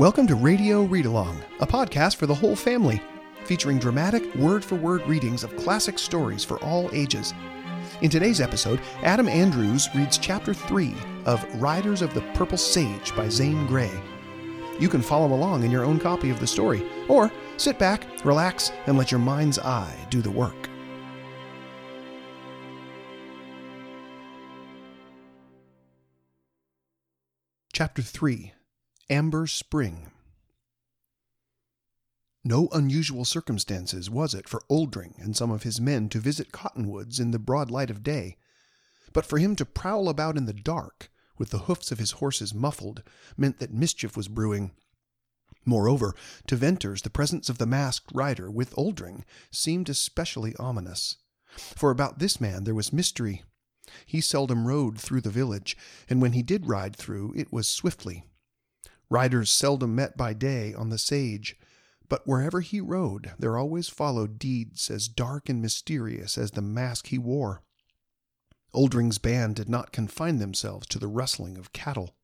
Welcome to Radio Read Along, a podcast for the whole family, featuring dramatic, word for word readings of classic stories for all ages. In today's episode, Adam Andrews reads Chapter 3 of Riders of the Purple Sage by Zane Grey. You can follow along in your own copy of the story, or sit back, relax, and let your mind's eye do the work. Chapter 3 Amber Spring No unusual circumstances was it for Oldring and some of his men to visit Cottonwoods in the broad light of day, but for him to prowl about in the dark, with the hoofs of his horses muffled, meant that mischief was brewing. Moreover, to Venters the presence of the masked rider with Oldring seemed especially ominous, for about this man there was mystery. He seldom rode through the village, and when he did ride through, it was swiftly, Riders seldom met by day on the sage, but wherever he rode there always followed deeds as dark and mysterious as the mask he wore. Oldring's band did not confine themselves to the rustling of cattle.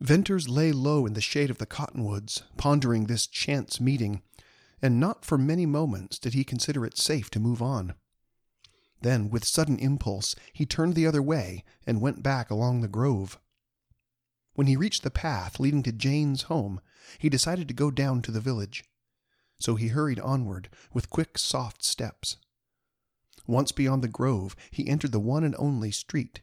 Venters lay low in the shade of the cottonwoods, pondering this chance meeting, and not for many moments did he consider it safe to move on. Then, with sudden impulse, he turned the other way and went back along the grove. When he reached the path leading to Jane's home, he decided to go down to the village. So he hurried onward with quick, soft steps. Once beyond the grove, he entered the one and only street.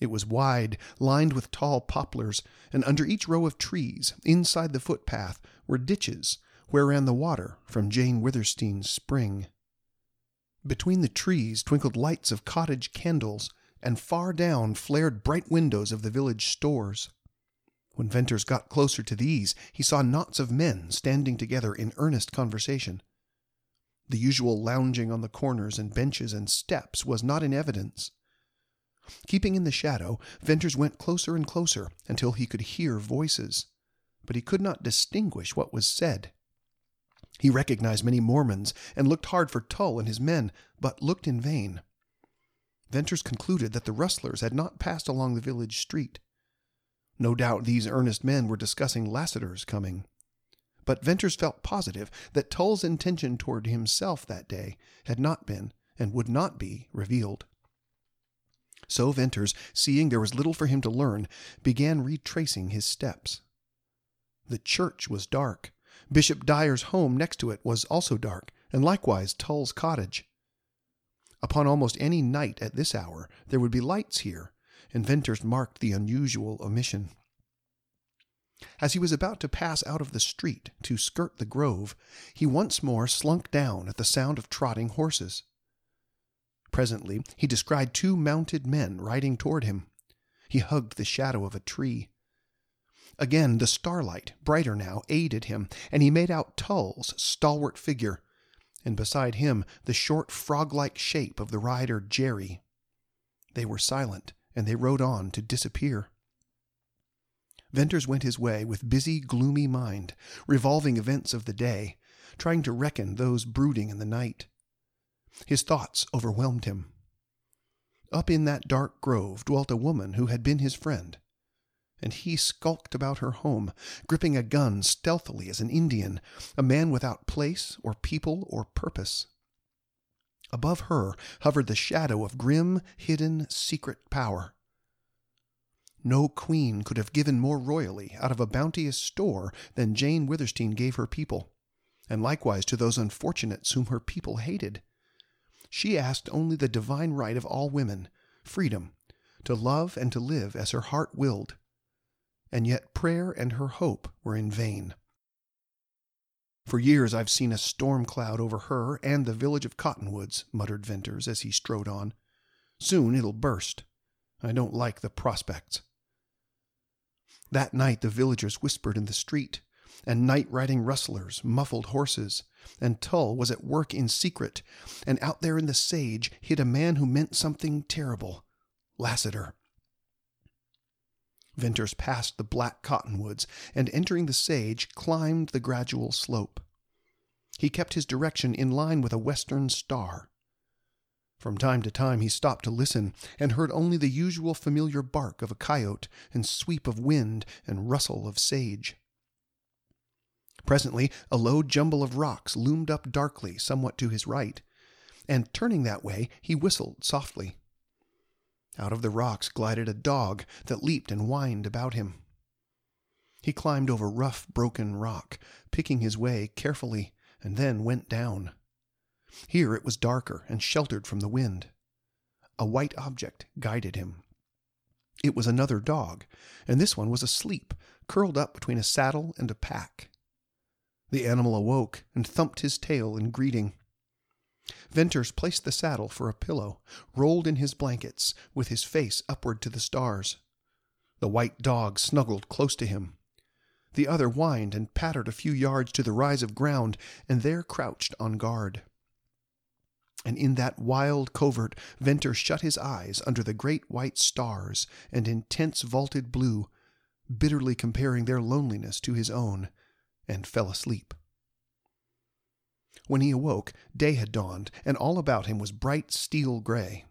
It was wide, lined with tall poplars, and under each row of trees, inside the footpath, were ditches where ran the water from Jane Withersteen's spring. Between the trees twinkled lights of cottage candles and far down flared bright windows of the village stores. When Venters got closer to these, he saw knots of men standing together in earnest conversation. The usual lounging on the corners and benches and steps was not in evidence. Keeping in the shadow, Venters went closer and closer until he could hear voices, but he could not distinguish what was said. He recognized many Mormons and looked hard for Tull and his men, but looked in vain. Venters concluded that the rustlers had not passed along the village street. No doubt these earnest men were discussing Lassiter's coming. But Venters felt positive that Tull's intention toward himself that day had not been, and would not be, revealed. So Venters, seeing there was little for him to learn, began retracing his steps. The church was dark. Bishop Dyer's home next to it was also dark, and likewise Tull's cottage. Upon almost any night at this hour there would be lights here, and Venters marked the unusual omission. As he was about to pass out of the street to skirt the grove, he once more slunk down at the sound of trotting horses. Presently he descried two mounted men riding toward him. He hugged the shadow of a tree. Again the starlight, brighter now, aided him, and he made out Tull's stalwart figure, and beside him the short frog like shape of the rider Jerry. They were silent, and they rode on to disappear. Venters went his way with busy, gloomy mind, revolving events of the day, trying to reckon those brooding in the night. His thoughts overwhelmed him. Up in that dark grove dwelt a woman who had been his friend, and he skulked about her home, gripping a gun stealthily as an Indian, a man without place or people or purpose. Above her hovered the shadow of grim, hidden, secret power. No queen could have given more royally out of a bounteous store than Jane Withersteen gave her people, and likewise to those unfortunates whom her people hated. She asked only the divine right of all women, freedom, to love and to live as her heart willed and yet prayer and her hope were in vain. For years I've seen a storm cloud over her and the village of Cottonwoods, muttered Venters as he strode on. Soon it'll burst. I don't like the prospects. That night the villagers whispered in the street, and night riding rustlers muffled horses, and Tull was at work in secret, and out there in the sage hid a man who meant something terrible Lassiter. Venters passed the black cottonwoods, and entering the sage, climbed the gradual slope. He kept his direction in line with a western star. From time to time he stopped to listen, and heard only the usual familiar bark of a coyote, and sweep of wind, and rustle of sage. Presently, a low jumble of rocks loomed up darkly somewhat to his right, and turning that way, he whistled softly. Out of the rocks glided a dog that leaped and whined about him. He climbed over rough, broken rock, picking his way carefully, and then went down. Here it was darker and sheltered from the wind. A white object guided him. It was another dog, and this one was asleep, curled up between a saddle and a pack. The animal awoke and thumped his tail in greeting. Venters placed the saddle for a pillow, rolled in his blankets, with his face upward to the stars. The white dog snuggled close to him. The other whined and pattered a few yards to the rise of ground, and there crouched on guard. And in that wild covert, Venter shut his eyes under the great white stars and intense vaulted blue, bitterly comparing their loneliness to his own, and fell asleep. When he awoke, day had dawned, and all about him was bright steel gray.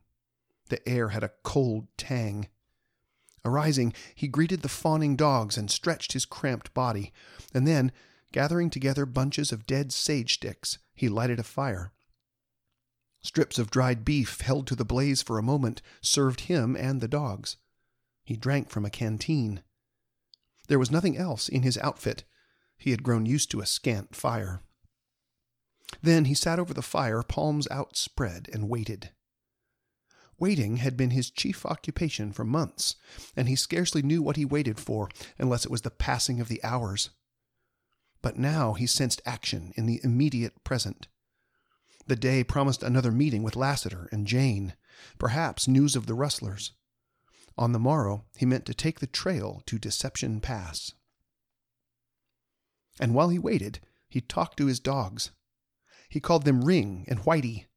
The air had a cold tang. Arising, he greeted the fawning dogs and stretched his cramped body, and then, gathering together bunches of dead sage sticks, he lighted a fire. Strips of dried beef held to the blaze for a moment served him and the dogs. He drank from a canteen. There was nothing else in his outfit. He had grown used to a scant fire. Then he sat over the fire, palms outspread, and waited. Waiting had been his chief occupation for months, and he scarcely knew what he waited for unless it was the passing of the hours. But now he sensed action in the immediate present. The day promised another meeting with Lassiter and Jane, perhaps news of the rustlers. On the morrow, he meant to take the trail to Deception Pass. And while he waited, he talked to his dogs. He called them Ring and Whitey.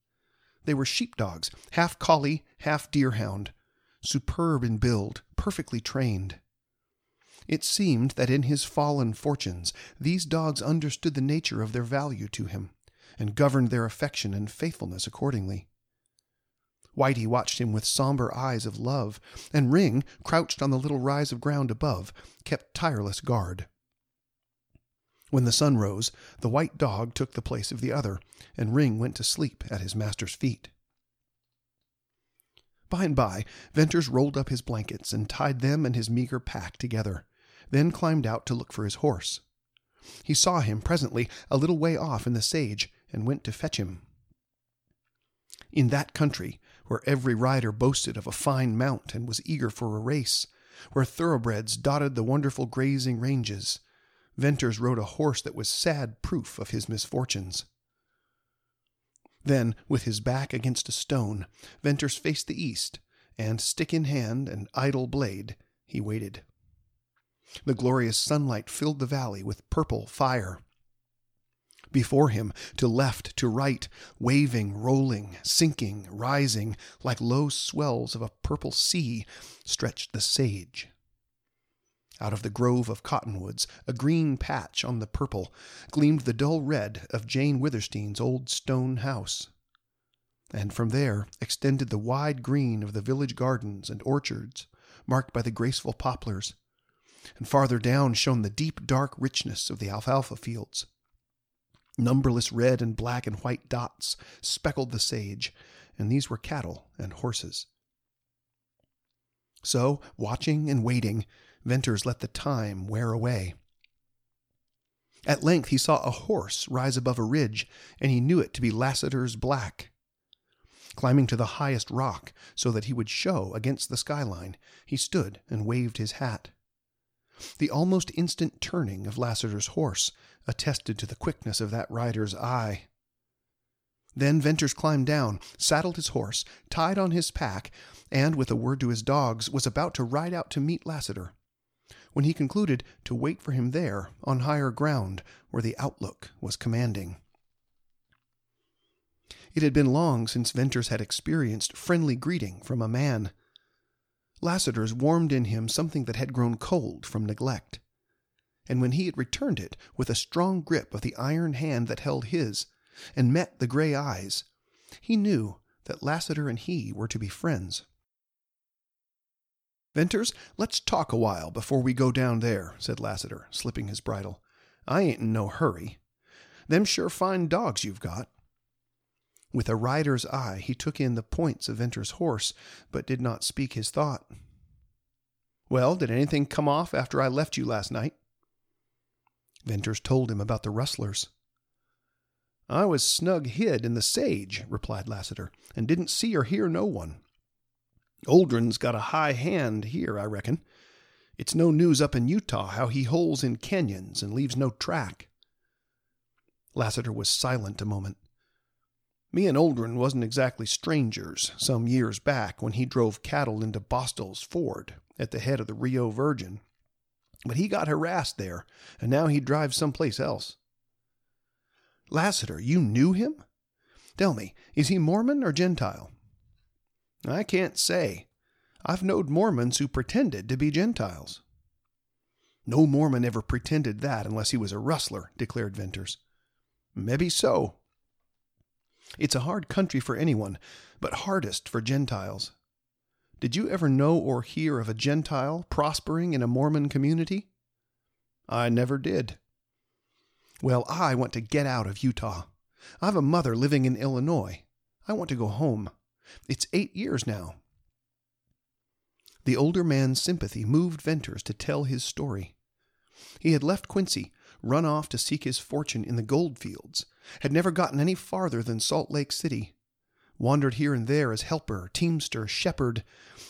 They were sheepdogs, half collie, half deerhound, superb in build, perfectly trained. It seemed that in his fallen fortunes these dogs understood the nature of their value to him, and governed their affection and faithfulness accordingly. Whitey watched him with somber eyes of love, and Ring, crouched on the little rise of ground above, kept tireless guard. When the sun rose, the white dog took the place of the other, and Ring went to sleep at his master's feet. By and by, Venters rolled up his blankets and tied them and his meager pack together, then climbed out to look for his horse. He saw him presently a little way off in the sage, and went to fetch him. In that country, where every rider boasted of a fine mount and was eager for a race, where thoroughbreds dotted the wonderful grazing ranges, Venters rode a horse that was sad proof of his misfortunes. Then, with his back against a stone, Venters faced the east, and, stick in hand and idle blade, he waited. The glorious sunlight filled the valley with purple fire. Before him, to left, to right, waving, rolling, sinking, rising, like low swells of a purple sea, stretched the sage, out of the grove of cottonwoods, a green patch on the purple, gleamed the dull red of Jane Withersteen's old stone house. And from there extended the wide green of the village gardens and orchards, marked by the graceful poplars. And farther down shone the deep dark richness of the alfalfa fields. Numberless red and black and white dots speckled the sage, and these were cattle and horses. So, watching and waiting, Venters let the time wear away. At length he saw a horse rise above a ridge, and he knew it to be Lassiter's black. Climbing to the highest rock so that he would show against the skyline, he stood and waved his hat. The almost instant turning of Lassiter's horse attested to the quickness of that rider's eye. Then Venters climbed down, saddled his horse, tied on his pack, and, with a word to his dogs, was about to ride out to meet Lassiter when he concluded to wait for him there on higher ground where the outlook was commanding. It had been long since Venters had experienced friendly greeting from a man. Lassiter's warmed in him something that had grown cold from neglect. And when he had returned it with a strong grip of the iron hand that held his, and met the gray eyes, he knew that Lassiter and he were to be friends. Venters, let's talk a while before we go down there, said Lassiter, slipping his bridle. I ain't in no hurry. Them sure fine dogs you've got. With a rider's eye, he took in the points of Venter's horse, but did not speak his thought. Well, did anything come off after I left you last night? Venters told him about the rustlers. I was snug hid in the sage, replied Lassiter, and didn't see or hear no one. Oldrin's got a high hand here, I reckon. It's no news up in Utah how he holes in canyons and leaves no track. Lassiter was silent a moment. Me and Oldrin wasn't exactly strangers some years back when he drove cattle into Bostil's Ford at the head of the Rio Virgin. But he got harassed there, and now he drives someplace else. Lassiter, you knew him? Tell me, is he Mormon or Gentile? I can't say. I've knowed Mormons who pretended to be Gentiles. No Mormon ever pretended that unless he was a rustler, declared Venters. Maybe so, it's a hard country for anyone, but hardest for Gentiles. Did you ever know or hear of a Gentile prospering in a Mormon community? I never did. Well, I want to get out of Utah. I've a mother living in Illinois. I want to go home. It's eight years now. The older man's sympathy moved Venters to tell his story. He had left Quincy, run off to seek his fortune in the gold fields, had never gotten any farther than Salt Lake City, wandered here and there as helper, teamster, shepherd,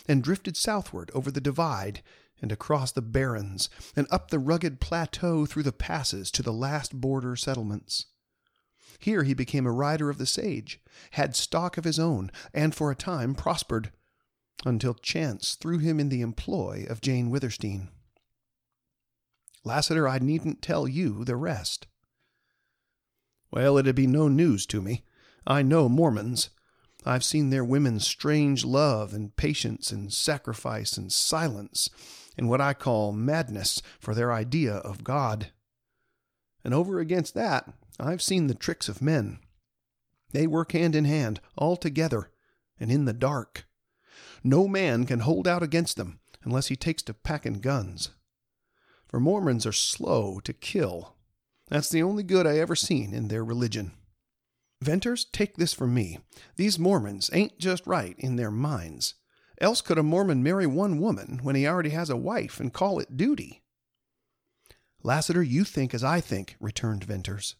and drifted southward over the divide and across the barrens and up the rugged plateau through the passes to the last border settlements. Here he became a rider of the sage, had stock of his own, and for a time prospered, until chance threw him in the employ of Jane Withersteen. Lassiter, I needn't tell you the rest. Well, it'd be no news to me. I know Mormons. I've seen their women's strange love and patience and sacrifice and silence and what I call madness for their idea of God. And over against that, I've seen the tricks of men. They work hand in hand, all together, and in the dark. No man can hold out against them unless he takes to packing guns. For Mormons are slow to kill that's the only good I ever seen in their religion. Venters, take this from me. These Mormons ain't just right in their minds. Else could a Mormon marry one woman when he already has a wife and call it duty? Lassiter, you think as I think, returned Venters.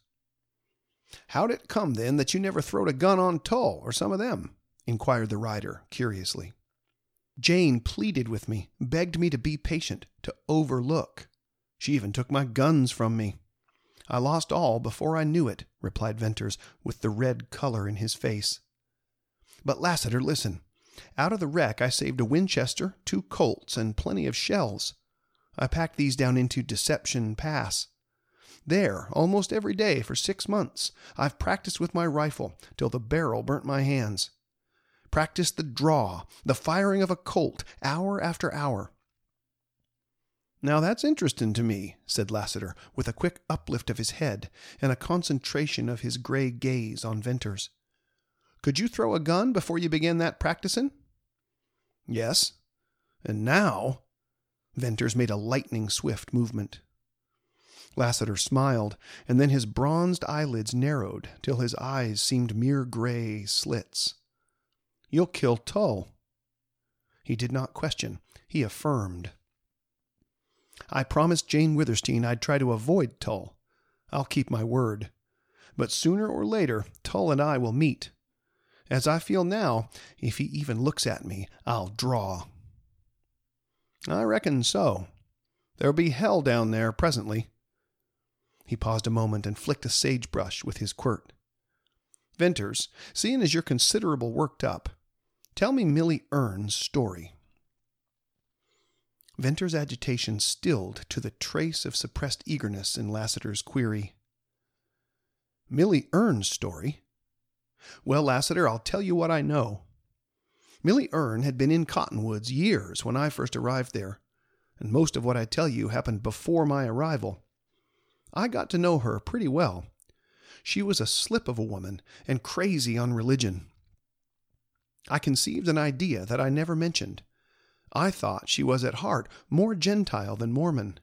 How'd it come, then, that you never throwed a gun on Tull or some of them? inquired the rider, curiously. Jane pleaded with me, begged me to be patient, to overlook. She even took my guns from me. I lost all before I knew it, replied Venters, with the red color in his face. But Lassiter, listen. Out of the wreck I saved a Winchester, two Colts, and plenty of shells. I packed these down into Deception Pass. There, almost every day for six months, I've practiced with my rifle till the barrel burnt my hands. Practiced the draw, the firing of a Colt, hour after hour. Now that's interesting to me, said Lassiter, with a quick uplift of his head and a concentration of his gray gaze on Venters. Could you throw a gun before you began that practicin'? Yes. And now? Venters made a lightning swift movement. Lassiter smiled, and then his bronzed eyelids narrowed till his eyes seemed mere gray slits. You'll kill Tull. He did not question, he affirmed. I promised Jane Withersteen I'd try to avoid Tull. I'll keep my word. But sooner or later, Tull and I will meet. As I feel now, if he even looks at me, I'll draw. I reckon so. There'll be hell down there presently. He paused a moment and flicked a sagebrush with his quirt. Venters, seeing as you're considerable worked up, tell me Milly Erne's story. Venter's agitation stilled to the trace of suppressed eagerness in Lassiter's query. Milly Erne's story? Well, Lassiter, I'll tell you what I know. Milly Erne had been in Cottonwoods years when I first arrived there, and most of what I tell you happened before my arrival. I got to know her pretty well. She was a slip of a woman and crazy on religion. I conceived an idea that I never mentioned I thought she was at heart more Gentile than Mormon.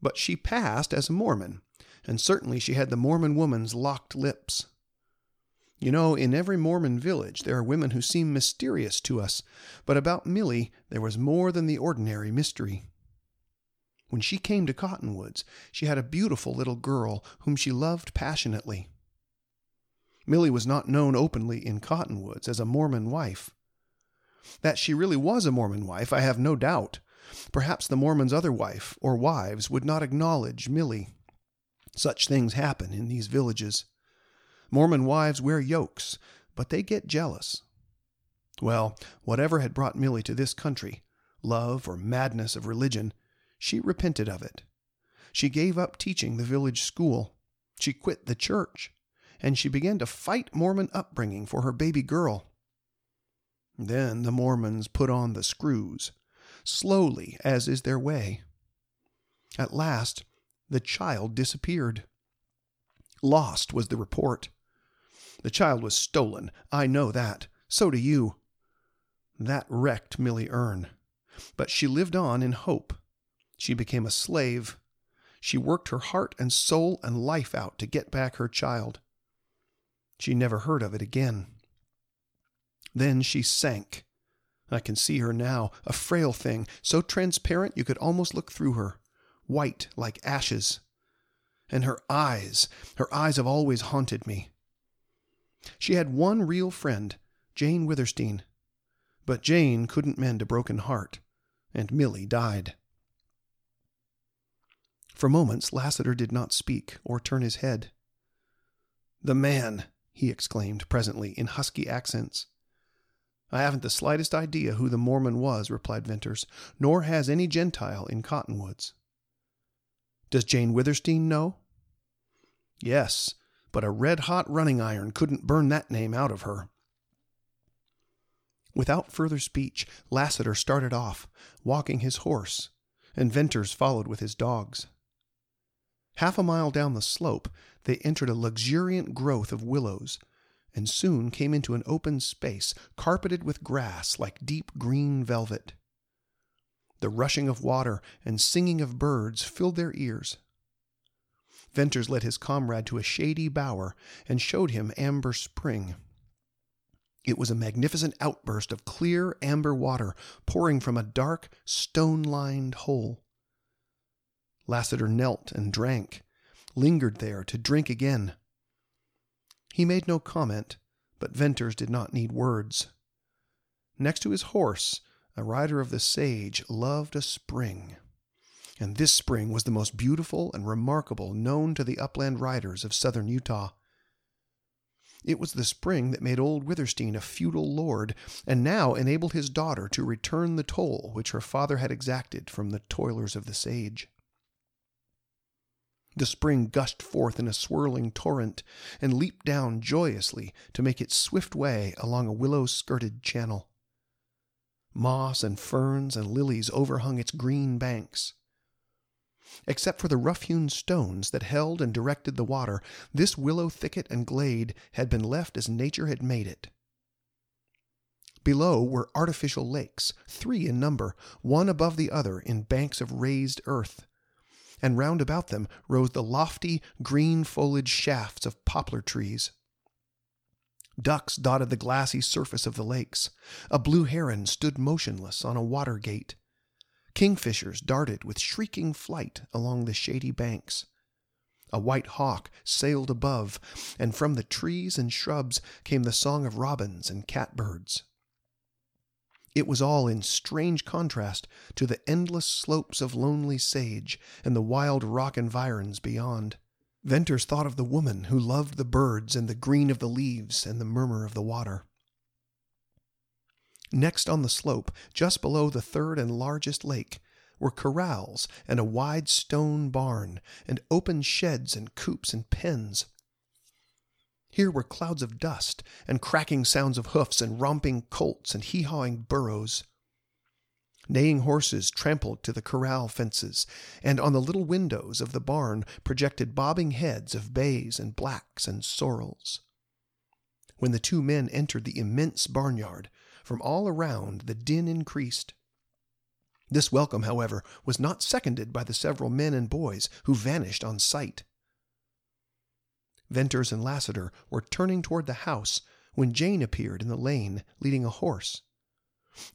but she passed as a Mormon, and certainly she had the Mormon woman's locked lips. You know, in every Mormon village there are women who seem mysterious to us, but about Milly there was more than the ordinary mystery. When she came to Cottonwoods, she had a beautiful little girl whom she loved passionately. Milly was not known openly in Cottonwoods as a Mormon wife. That she really was a Mormon wife, I have no doubt. Perhaps the Mormon's other wife or wives would not acknowledge Milly. Such things happen in these villages. Mormon wives wear yokes, but they get jealous. Well, whatever had brought Milly to this country, love or madness of religion, she repented of it. She gave up teaching the village school. She quit the church. And she began to fight Mormon upbringing for her baby girl. Then the Mormons put on the screws, slowly, as is their way. At last, the child disappeared. Lost was the report. The child was stolen. I know that. So do you. That wrecked Milly Erne. But she lived on in hope. She became a slave. She worked her heart and soul and life out to get back her child. She never heard of it again. Then she sank. I can see her now, a frail thing, so transparent you could almost look through her, white like ashes. And her eyes, her eyes have always haunted me. She had one real friend, Jane Withersteen. But Jane couldn't mend a broken heart, and Milly died. For moments Lassiter did not speak or turn his head. The man, he exclaimed presently in husky accents. I haven't the slightest idea who the Mormon was, replied Venters, nor has any Gentile in Cottonwoods. Does Jane Withersteen know? Yes, but a red hot running iron couldn't burn that name out of her. Without further speech, Lassiter started off, walking his horse, and Venters followed with his dogs. Half a mile down the slope, they entered a luxuriant growth of willows, and soon came into an open space carpeted with grass like deep green velvet. The rushing of water and singing of birds filled their ears. Venters led his comrade to a shady bower and showed him Amber Spring. It was a magnificent outburst of clear amber water pouring from a dark, stone lined hole. Lassiter knelt and drank, lingered there to drink again. He made no comment, but Venters did not need words. Next to his horse, a rider of the sage loved a spring and this spring was the most beautiful and remarkable known to the upland riders of southern Utah. It was the spring that made old Withersteen a feudal lord, and now enabled his daughter to return the toll which her father had exacted from the toilers of the sage. The spring gushed forth in a swirling torrent, and leaped down joyously to make its swift way along a willow skirted channel. Moss and ferns and lilies overhung its green banks. Except for the rough hewn stones that held and directed the water, this willow thicket and glade had been left as nature had made it. Below were artificial lakes, three in number, one above the other in banks of raised earth, and round about them rose the lofty, green foliaged shafts of poplar trees. Ducks dotted the glassy surface of the lakes. A blue heron stood motionless on a water gate. Kingfishers darted with shrieking flight along the shady banks. A white hawk sailed above, and from the trees and shrubs came the song of robins and catbirds. It was all in strange contrast to the endless slopes of lonely sage and the wild rock environs beyond. Venters thought of the woman who loved the birds and the green of the leaves and the murmur of the water. Next on the slope, just below the third and largest lake, were corrals and a wide stone barn, and open sheds and coops and pens. Here were clouds of dust, and cracking sounds of hoofs, and romping colts, and hee hawing burros. Neighing horses trampled to the corral fences, and on the little windows of the barn projected bobbing heads of bays and blacks and sorrels. When the two men entered the immense barnyard, from all around the din increased. This welcome, however, was not seconded by the several men and boys who vanished on sight. Venters and Lassiter were turning toward the house when Jane appeared in the lane leading a horse.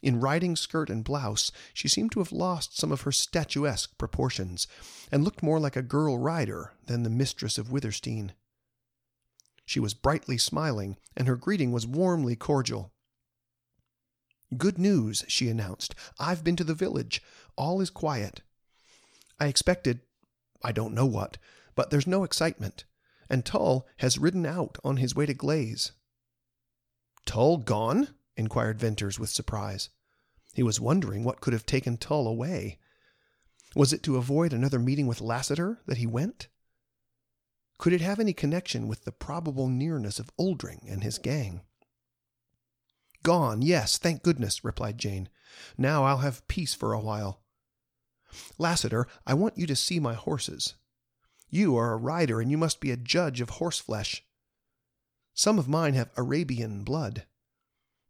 In riding skirt and blouse, she seemed to have lost some of her statuesque proportions, and looked more like a girl rider than the mistress of Withersteen. She was brightly smiling, and her greeting was warmly cordial. Good news, she announced. I've been to the village. All is quiet. I expected I don't know what, but there's no excitement, and Tull has ridden out on his way to Glaze. Tull gone? inquired Venters with surprise. He was wondering what could have taken Tull away. Was it to avoid another meeting with Lassiter that he went? Could it have any connection with the probable nearness of Oldring and his gang? Gone, yes, thank goodness, replied Jane. Now I'll have peace for a while. Lassiter, I want you to see my horses. You are a rider, and you must be a judge of horseflesh. Some of mine have Arabian blood.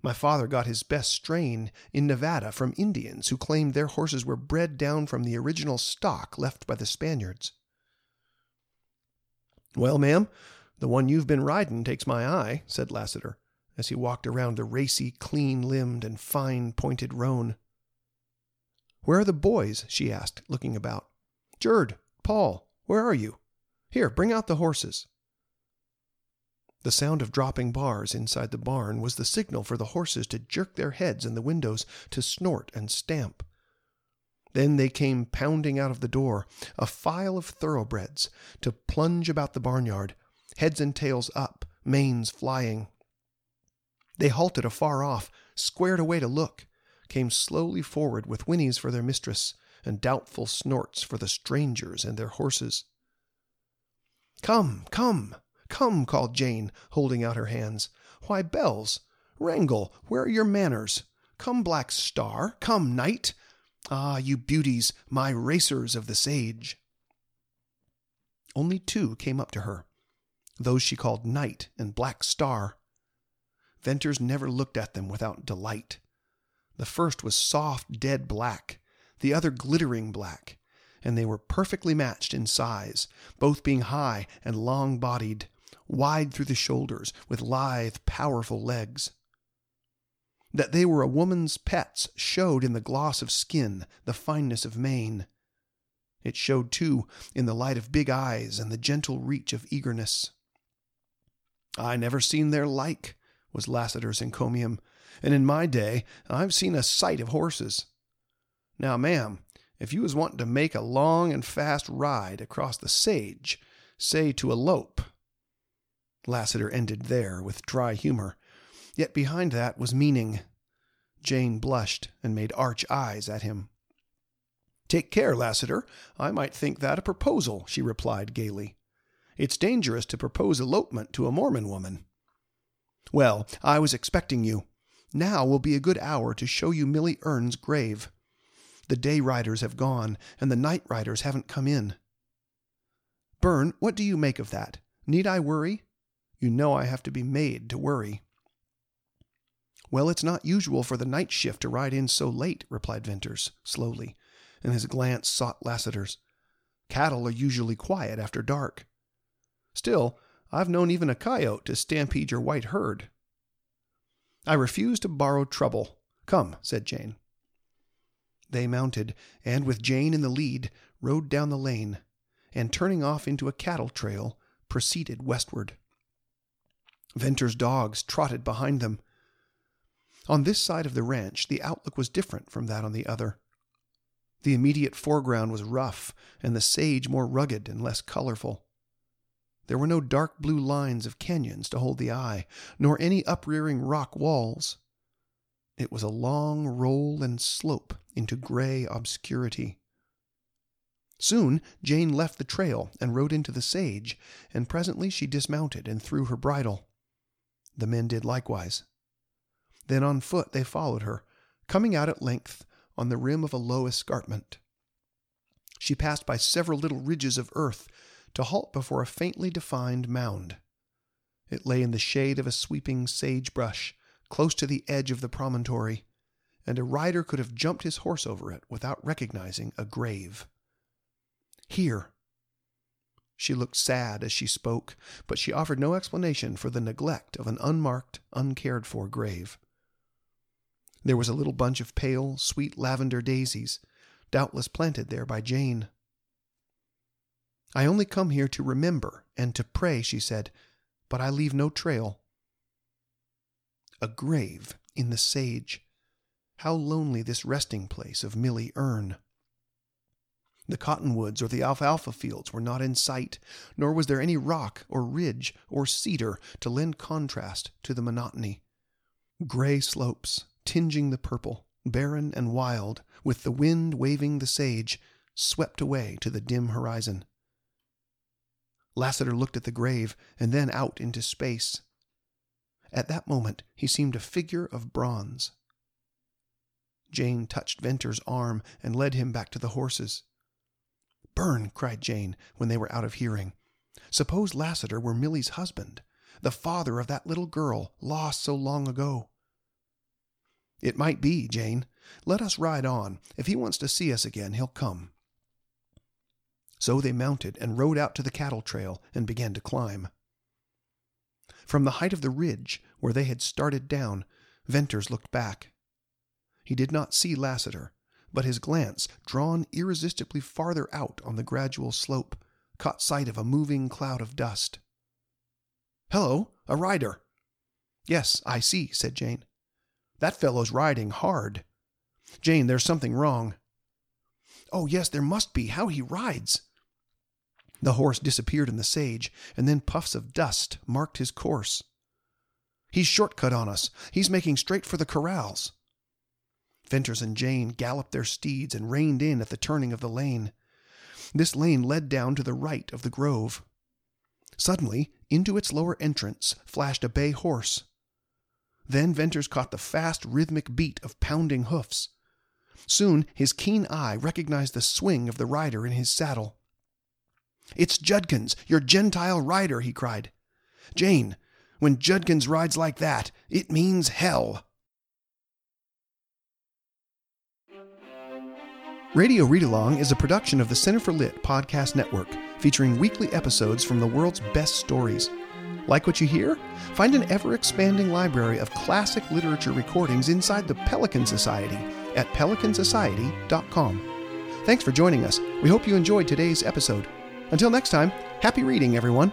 My father got his best strain in Nevada from Indians who claimed their horses were bred down from the original stock left by the Spaniards. Well, ma'am, the one you've been riding takes my eye, said Lassiter as he walked around the racy, clean limbed, and fine pointed roan. Where are the boys? she asked, looking about. Jerd, Paul, where are you? Here, bring out the horses. The sound of dropping bars inside the barn was the signal for the horses to jerk their heads in the windows, to snort and stamp. Then they came pounding out of the door, a file of thoroughbreds, to plunge about the barnyard, heads and tails up, manes flying, they halted afar off, squared away to look, came slowly forward with whinnies for their mistress, and doubtful snorts for the strangers and their horses. Come, come, come, called Jane, holding out her hands. Why, bells! Wrangle, where are your manners? Come, Black Star, come, Night! Ah, you beauties, my racers of the sage! Only two came up to her, those she called Night and Black Star. Venters never looked at them without delight. The first was soft, dead black, the other glittering black, and they were perfectly matched in size, both being high and long bodied, wide through the shoulders, with lithe, powerful legs. That they were a woman's pets showed in the gloss of skin, the fineness of mane. It showed, too, in the light of big eyes and the gentle reach of eagerness. I never seen their like, was Lassiter's encomium, and in my day I've seen a sight of horses. Now, ma'am, if you was wanting to make a long and fast ride across the sage, say to elope. Lassiter ended there with dry humor, yet behind that was meaning. Jane blushed and made arch eyes at him. Take care, Lassiter. I might think that a proposal, she replied gaily. It's dangerous to propose elopement to a Mormon woman. Well, I was expecting you. Now will be a good hour to show you Milly Erne's grave. The day riders have gone, and the night riders haven't come in. Bern, what do you make of that? Need I worry? You know I have to be made to worry. Well, it's not usual for the night shift to ride in so late, replied Venters, slowly, and his glance sought Lassiter's. Cattle are usually quiet after dark. Still, I've known even a coyote to stampede your white herd. I refuse to borrow trouble. Come, said Jane. They mounted, and with Jane in the lead, rode down the lane, and turning off into a cattle trail, proceeded westward. Venter's dogs trotted behind them. On this side of the ranch, the outlook was different from that on the other. The immediate foreground was rough, and the sage more rugged and less colorful. There were no dark blue lines of canyons to hold the eye, nor any uprearing rock walls. It was a long roll and slope into gray obscurity. Soon Jane left the trail and rode into the sage, and presently she dismounted and threw her bridle. The men did likewise. Then on foot they followed her, coming out at length on the rim of a low escarpment. She passed by several little ridges of earth to halt before a faintly defined mound. It lay in the shade of a sweeping sagebrush, close to the edge of the promontory, and a rider could have jumped his horse over it without recognizing a grave. Here. She looked sad as she spoke, but she offered no explanation for the neglect of an unmarked, uncared for grave. There was a little bunch of pale, sweet lavender daisies, doubtless planted there by Jane. I only come here to remember and to pray, she said, but I leave no trail. A grave in the sage. How lonely this resting place of Milly Erne. The cottonwoods or the alfalfa fields were not in sight, nor was there any rock or ridge or cedar to lend contrast to the monotony. Gray slopes, tinging the purple, barren and wild, with the wind waving the sage, swept away to the dim horizon. Lassiter looked at the grave and then out into space. At that moment he seemed a figure of bronze. Jane touched Venter's arm and led him back to the horses. Bern, cried Jane, when they were out of hearing. Suppose Lassiter were Milly's husband, the father of that little girl lost so long ago. It might be, Jane. Let us ride on. If he wants to see us again, he'll come. So they mounted and rode out to the cattle trail and began to climb. From the height of the ridge, where they had started down, Venters looked back. He did not see Lassiter, but his glance, drawn irresistibly farther out on the gradual slope, caught sight of a moving cloud of dust. Hello, a rider. Yes, I see, said Jane. That fellow's riding hard. Jane, there's something wrong. Oh, yes, there must be. How he rides! The horse disappeared in the sage, and then puffs of dust marked his course. He's shortcut on us. He's making straight for the corrals. Venters and Jane galloped their steeds and reined in at the turning of the lane. This lane led down to the right of the grove. Suddenly, into its lower entrance flashed a bay horse. Then Venters caught the fast, rhythmic beat of pounding hoofs. Soon his keen eye recognized the swing of the rider in his saddle. It's Judkins, your Gentile rider, he cried. Jane, when Judkins rides like that, it means hell. Radio Read Along is a production of the Center for Lit podcast network, featuring weekly episodes from the world's best stories. Like what you hear? Find an ever expanding library of classic literature recordings inside the Pelican Society at pelicansociety.com. Thanks for joining us. We hope you enjoyed today's episode. Until next time, happy reading, everyone.